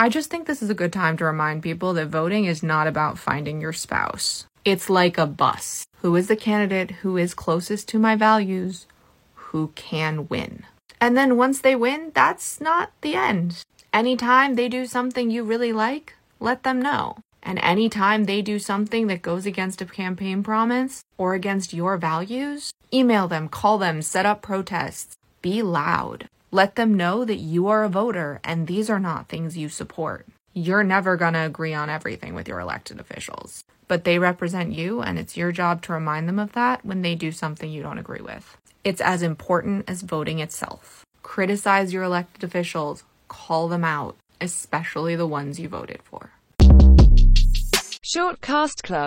I just think this is a good time to remind people that voting is not about finding your spouse. It's like a bus. Who is the candidate who is closest to my values? Who can win? And then once they win, that's not the end. Anytime they do something you really like, let them know. And anytime they do something that goes against a campaign promise or against your values, email them, call them, set up protests. Be loud. Let them know that you are a voter and these are not things you support. You're never going to agree on everything with your elected officials, but they represent you and it's your job to remind them of that when they do something you don't agree with. It's as important as voting itself. Criticize your elected officials, call them out, especially the ones you voted for. Shortcast Club